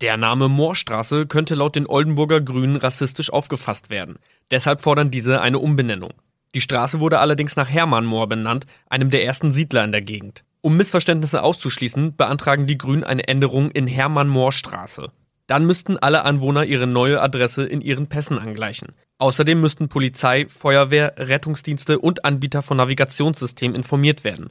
Der Name Moorstraße könnte laut den Oldenburger Grünen rassistisch aufgefasst werden. Deshalb fordern diese eine Umbenennung. Die Straße wurde allerdings nach Hermann Moor benannt, einem der ersten Siedler in der Gegend. Um Missverständnisse auszuschließen, beantragen die Grünen eine Änderung in Hermann Moor Straße. Dann müssten alle Anwohner ihre neue Adresse in ihren Pässen angleichen. Außerdem müssten Polizei, Feuerwehr, Rettungsdienste und Anbieter von Navigationssystemen informiert werden.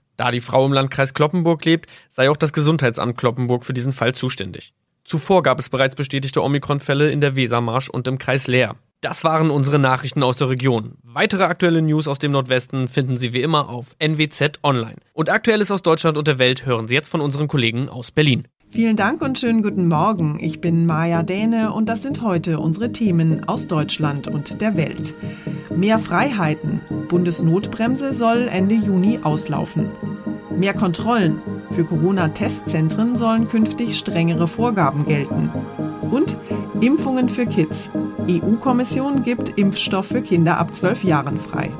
Da die Frau im Landkreis Kloppenburg lebt, sei auch das Gesundheitsamt Kloppenburg für diesen Fall zuständig. Zuvor gab es bereits bestätigte Omikron-Fälle in der Wesermarsch und im Kreis Leer. Das waren unsere Nachrichten aus der Region. Weitere aktuelle News aus dem Nordwesten finden Sie wie immer auf NWZ Online. Und Aktuelles aus Deutschland und der Welt hören Sie jetzt von unseren Kollegen aus Berlin. Vielen Dank und schönen guten Morgen. Ich bin Maja Däne und das sind heute unsere Themen aus Deutschland und der Welt. Mehr Freiheiten. Bundesnotbremse soll Ende Juni auslaufen. Mehr Kontrollen. Für Corona-Testzentren sollen künftig strengere Vorgaben gelten. Und Impfungen für Kids. EU-Kommission gibt Impfstoff für Kinder ab 12 Jahren frei.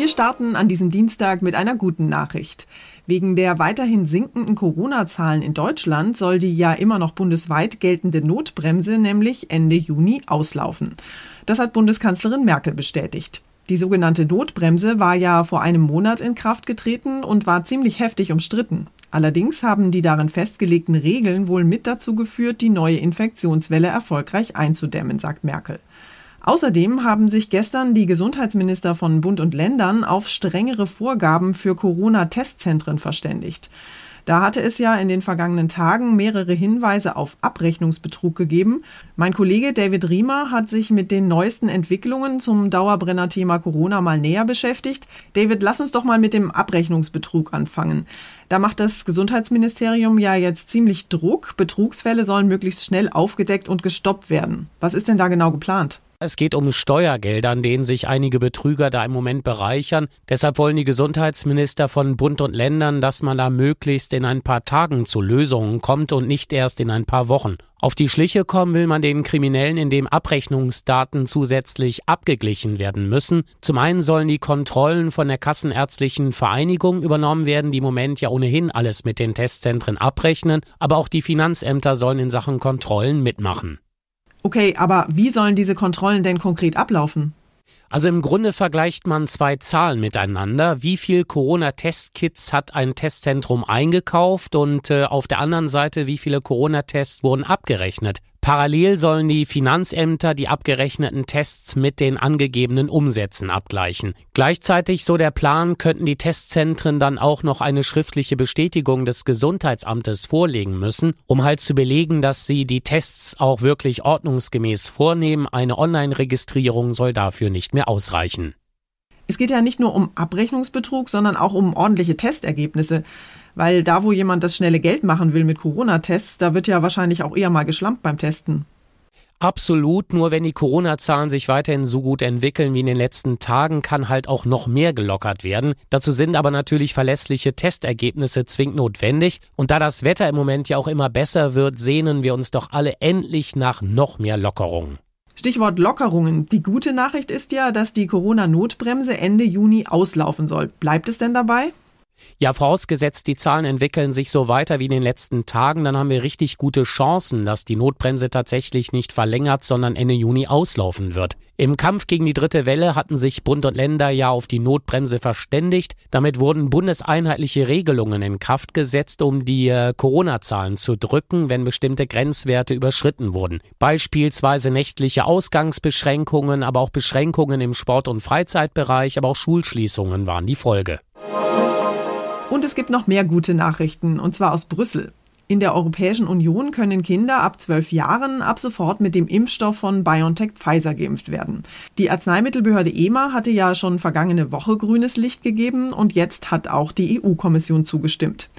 Wir starten an diesem Dienstag mit einer guten Nachricht. Wegen der weiterhin sinkenden Corona-Zahlen in Deutschland soll die ja immer noch bundesweit geltende Notbremse nämlich Ende Juni auslaufen. Das hat Bundeskanzlerin Merkel bestätigt. Die sogenannte Notbremse war ja vor einem Monat in Kraft getreten und war ziemlich heftig umstritten. Allerdings haben die darin festgelegten Regeln wohl mit dazu geführt, die neue Infektionswelle erfolgreich einzudämmen, sagt Merkel. Außerdem haben sich gestern die Gesundheitsminister von Bund und Ländern auf strengere Vorgaben für Corona-Testzentren verständigt. Da hatte es ja in den vergangenen Tagen mehrere Hinweise auf Abrechnungsbetrug gegeben. Mein Kollege David Riemer hat sich mit den neuesten Entwicklungen zum Dauerbrenner-Thema Corona mal näher beschäftigt. David, lass uns doch mal mit dem Abrechnungsbetrug anfangen. Da macht das Gesundheitsministerium ja jetzt ziemlich Druck. Betrugsfälle sollen möglichst schnell aufgedeckt und gestoppt werden. Was ist denn da genau geplant? Es geht um Steuergelder, an denen sich einige Betrüger da im Moment bereichern. Deshalb wollen die Gesundheitsminister von Bund und Ländern, dass man da möglichst in ein paar Tagen zu Lösungen kommt und nicht erst in ein paar Wochen. Auf die Schliche kommen will man den Kriminellen, indem Abrechnungsdaten zusätzlich abgeglichen werden müssen. Zum einen sollen die Kontrollen von der Kassenärztlichen Vereinigung übernommen werden, die im Moment ja ohnehin alles mit den Testzentren abrechnen, aber auch die Finanzämter sollen in Sachen Kontrollen mitmachen. Okay, aber wie sollen diese Kontrollen denn konkret ablaufen? Also im Grunde vergleicht man zwei Zahlen miteinander. Wie viel Corona-Testkits hat ein Testzentrum eingekauft und äh, auf der anderen Seite, wie viele Corona-Tests wurden abgerechnet? Parallel sollen die Finanzämter die abgerechneten Tests mit den angegebenen Umsätzen abgleichen. Gleichzeitig, so der Plan, könnten die Testzentren dann auch noch eine schriftliche Bestätigung des Gesundheitsamtes vorlegen müssen, um halt zu belegen, dass sie die Tests auch wirklich ordnungsgemäß vornehmen. Eine Online-Registrierung soll dafür nicht mehr ausreichen. Es geht ja nicht nur um Abrechnungsbetrug, sondern auch um ordentliche Testergebnisse. Weil da, wo jemand das schnelle Geld machen will mit Corona-Tests, da wird ja wahrscheinlich auch eher mal geschlampt beim Testen. Absolut, nur wenn die Corona-Zahlen sich weiterhin so gut entwickeln wie in den letzten Tagen, kann halt auch noch mehr gelockert werden. Dazu sind aber natürlich verlässliche Testergebnisse zwingend notwendig. Und da das Wetter im Moment ja auch immer besser wird, sehnen wir uns doch alle endlich nach noch mehr Lockerungen. Stichwort Lockerungen. Die gute Nachricht ist ja, dass die Corona-Notbremse Ende Juni auslaufen soll. Bleibt es denn dabei? Ja, vorausgesetzt, die Zahlen entwickeln sich so weiter wie in den letzten Tagen, dann haben wir richtig gute Chancen, dass die Notbremse tatsächlich nicht verlängert, sondern Ende Juni auslaufen wird. Im Kampf gegen die dritte Welle hatten sich Bund und Länder ja auf die Notbremse verständigt. Damit wurden bundeseinheitliche Regelungen in Kraft gesetzt, um die äh, Corona-Zahlen zu drücken, wenn bestimmte Grenzwerte überschritten wurden. Beispielsweise nächtliche Ausgangsbeschränkungen, aber auch Beschränkungen im Sport- und Freizeitbereich, aber auch Schulschließungen waren die Folge. Und es gibt noch mehr gute Nachrichten, und zwar aus Brüssel. In der Europäischen Union können Kinder ab zwölf Jahren ab sofort mit dem Impfstoff von BioNTech Pfizer geimpft werden. Die Arzneimittelbehörde EMA hatte ja schon vergangene Woche grünes Licht gegeben und jetzt hat auch die EU-Kommission zugestimmt.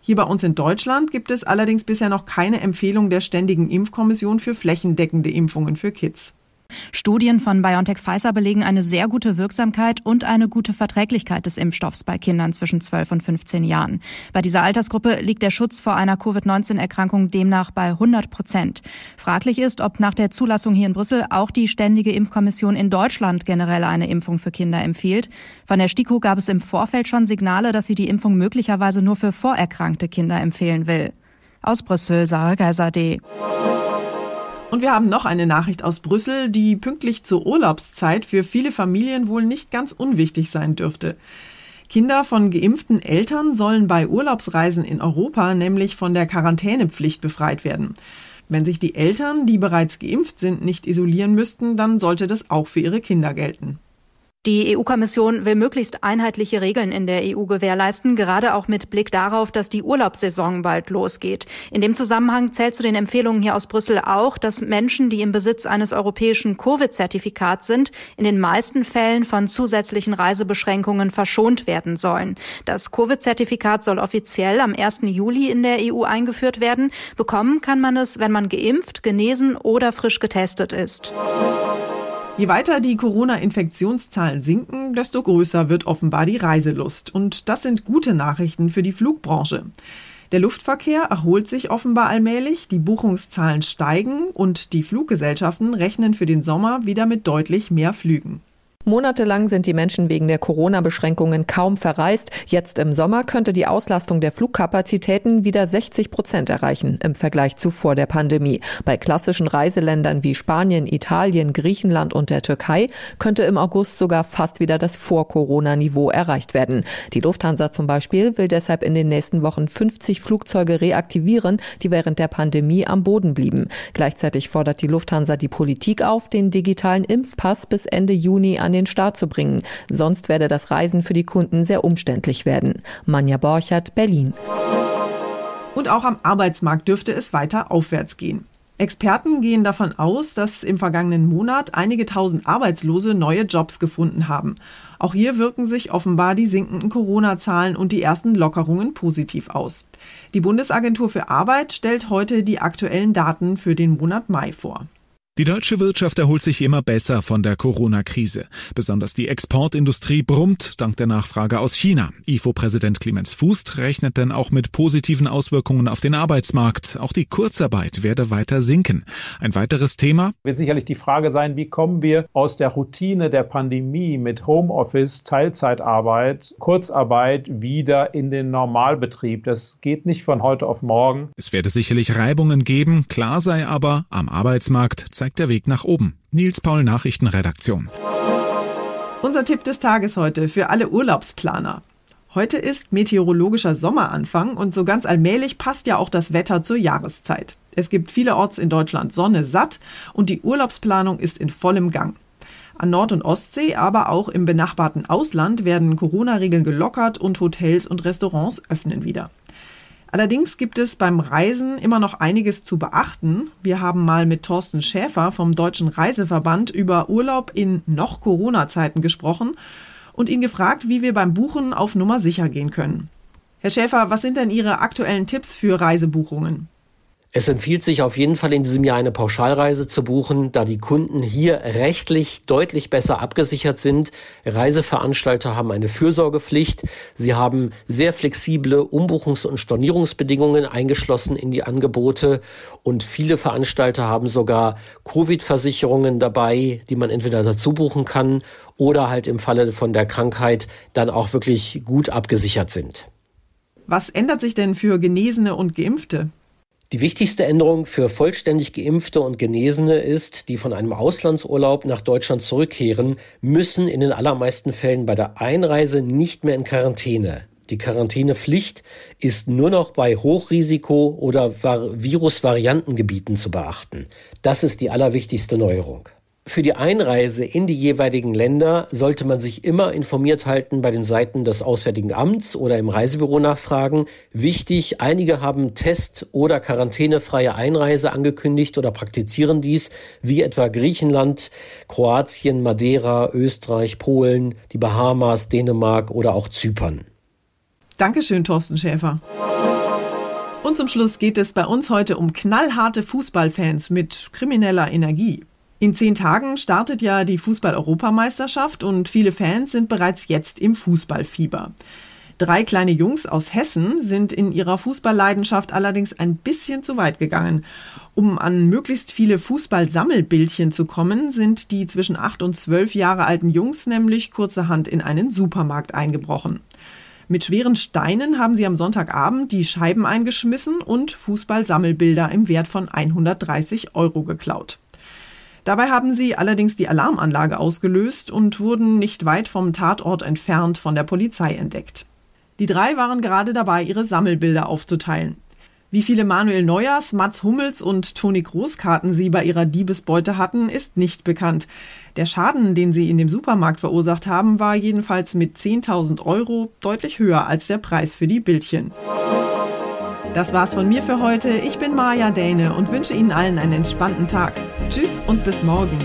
Hier bei uns in Deutschland gibt es allerdings bisher noch keine Empfehlung der Ständigen Impfkommission für flächendeckende Impfungen für Kids. Studien von BioNTech Pfizer belegen eine sehr gute Wirksamkeit und eine gute Verträglichkeit des Impfstoffs bei Kindern zwischen 12 und 15 Jahren. Bei dieser Altersgruppe liegt der Schutz vor einer Covid-19-Erkrankung demnach bei 100 Prozent. Fraglich ist, ob nach der Zulassung hier in Brüssel auch die Ständige Impfkommission in Deutschland generell eine Impfung für Kinder empfiehlt. Von der STIKO gab es im Vorfeld schon Signale, dass sie die Impfung möglicherweise nur für vorerkrankte Kinder empfehlen will. Aus Brüssel, Sarah Geiser D. Und wir haben noch eine Nachricht aus Brüssel, die pünktlich zur Urlaubszeit für viele Familien wohl nicht ganz unwichtig sein dürfte. Kinder von geimpften Eltern sollen bei Urlaubsreisen in Europa nämlich von der Quarantänepflicht befreit werden. Wenn sich die Eltern, die bereits geimpft sind, nicht isolieren müssten, dann sollte das auch für ihre Kinder gelten. Die EU-Kommission will möglichst einheitliche Regeln in der EU gewährleisten, gerade auch mit Blick darauf, dass die Urlaubssaison bald losgeht. In dem Zusammenhang zählt zu den Empfehlungen hier aus Brüssel auch, dass Menschen, die im Besitz eines europäischen Covid-Zertifikats sind, in den meisten Fällen von zusätzlichen Reisebeschränkungen verschont werden sollen. Das Covid-Zertifikat soll offiziell am 1. Juli in der EU eingeführt werden. Bekommen kann man es, wenn man geimpft, genesen oder frisch getestet ist. Je weiter die Corona-Infektionszahlen sinken, desto größer wird offenbar die Reiselust. Und das sind gute Nachrichten für die Flugbranche. Der Luftverkehr erholt sich offenbar allmählich, die Buchungszahlen steigen und die Fluggesellschaften rechnen für den Sommer wieder mit deutlich mehr Flügen. Monatelang sind die Menschen wegen der Corona-Beschränkungen kaum verreist. Jetzt im Sommer könnte die Auslastung der Flugkapazitäten wieder 60 Prozent erreichen im Vergleich zu vor der Pandemie. Bei klassischen Reiseländern wie Spanien, Italien, Griechenland und der Türkei könnte im August sogar fast wieder das Vor-Corona-Niveau erreicht werden. Die Lufthansa zum Beispiel will deshalb in den nächsten Wochen 50 Flugzeuge reaktivieren, die während der Pandemie am Boden blieben. Gleichzeitig fordert die Lufthansa die Politik auf, den digitalen Impfpass bis Ende Juni an den den Start zu bringen. Sonst werde das Reisen für die Kunden sehr umständlich werden. Manja Borchert, Berlin. Und auch am Arbeitsmarkt dürfte es weiter aufwärts gehen. Experten gehen davon aus, dass im vergangenen Monat einige tausend Arbeitslose neue Jobs gefunden haben. Auch hier wirken sich offenbar die sinkenden Corona-Zahlen und die ersten Lockerungen positiv aus. Die Bundesagentur für Arbeit stellt heute die aktuellen Daten für den Monat Mai vor. Die deutsche Wirtschaft erholt sich immer besser von der Corona-Krise. Besonders die Exportindustrie brummt dank der Nachfrage aus China. IFO-Präsident Clemens Fußt rechnet denn auch mit positiven Auswirkungen auf den Arbeitsmarkt. Auch die Kurzarbeit werde weiter sinken. Ein weiteres Thema wird sicherlich die Frage sein, wie kommen wir aus der Routine der Pandemie mit Homeoffice, Teilzeitarbeit, Kurzarbeit wieder in den Normalbetrieb. Das geht nicht von heute auf morgen. Es werde sicherlich Reibungen geben. Klar sei aber, am Arbeitsmarkt zeigt zeigt der Weg nach oben. Nils Paul Nachrichtenredaktion. Unser Tipp des Tages heute für alle Urlaubsplaner. Heute ist meteorologischer Sommeranfang und so ganz allmählich passt ja auch das Wetter zur Jahreszeit. Es gibt vielerorts in Deutschland Sonne satt und die Urlaubsplanung ist in vollem Gang. An Nord- und Ostsee, aber auch im benachbarten Ausland werden Corona-Regeln gelockert und Hotels und Restaurants öffnen wieder. Allerdings gibt es beim Reisen immer noch einiges zu beachten. Wir haben mal mit Thorsten Schäfer vom Deutschen Reiseverband über Urlaub in noch Corona-Zeiten gesprochen und ihn gefragt, wie wir beim Buchen auf Nummer sicher gehen können. Herr Schäfer, was sind denn Ihre aktuellen Tipps für Reisebuchungen? Es empfiehlt sich auf jeden Fall in diesem Jahr eine Pauschalreise zu buchen, da die Kunden hier rechtlich deutlich besser abgesichert sind. Reiseveranstalter haben eine Fürsorgepflicht. Sie haben sehr flexible Umbuchungs- und Stornierungsbedingungen eingeschlossen in die Angebote und viele Veranstalter haben sogar Covid-Versicherungen dabei, die man entweder dazu buchen kann oder halt im Falle von der Krankheit dann auch wirklich gut abgesichert sind. Was ändert sich denn für Genesene und Geimpfte? Die wichtigste Änderung für vollständig geimpfte und Genesene ist, die von einem Auslandsurlaub nach Deutschland zurückkehren, müssen in den allermeisten Fällen bei der Einreise nicht mehr in Quarantäne. Die Quarantänepflicht ist nur noch bei Hochrisiko- oder Virusvariantengebieten zu beachten. Das ist die allerwichtigste Neuerung. Für die Einreise in die jeweiligen Länder sollte man sich immer informiert halten bei den Seiten des Auswärtigen Amts oder im Reisebüro nachfragen. Wichtig, einige haben Test- oder quarantänefreie Einreise angekündigt oder praktizieren dies, wie etwa Griechenland, Kroatien, Madeira, Österreich, Polen, die Bahamas, Dänemark oder auch Zypern. Dankeschön, Thorsten Schäfer. Und zum Schluss geht es bei uns heute um knallharte Fußballfans mit krimineller Energie. In zehn Tagen startet ja die Fußball-Europameisterschaft und viele Fans sind bereits jetzt im Fußballfieber. Drei kleine Jungs aus Hessen sind in ihrer Fußballleidenschaft allerdings ein bisschen zu weit gegangen. Um an möglichst viele Fußballsammelbildchen zu kommen, sind die zwischen acht und zwölf Jahre alten Jungs nämlich kurzerhand in einen Supermarkt eingebrochen. Mit schweren Steinen haben sie am Sonntagabend die Scheiben eingeschmissen und Fußballsammelbilder im Wert von 130 Euro geklaut. Dabei haben sie allerdings die Alarmanlage ausgelöst und wurden nicht weit vom Tatort entfernt von der Polizei entdeckt. Die drei waren gerade dabei, ihre Sammelbilder aufzuteilen. Wie viele Manuel Neuers, Mats Hummels und Toni Großkarten sie bei ihrer Diebesbeute hatten, ist nicht bekannt. Der Schaden, den sie in dem Supermarkt verursacht haben, war jedenfalls mit 10.000 Euro deutlich höher als der Preis für die Bildchen. Das war's von mir für heute. Ich bin Maja Däne und wünsche Ihnen allen einen entspannten Tag. Tschüss und bis morgen.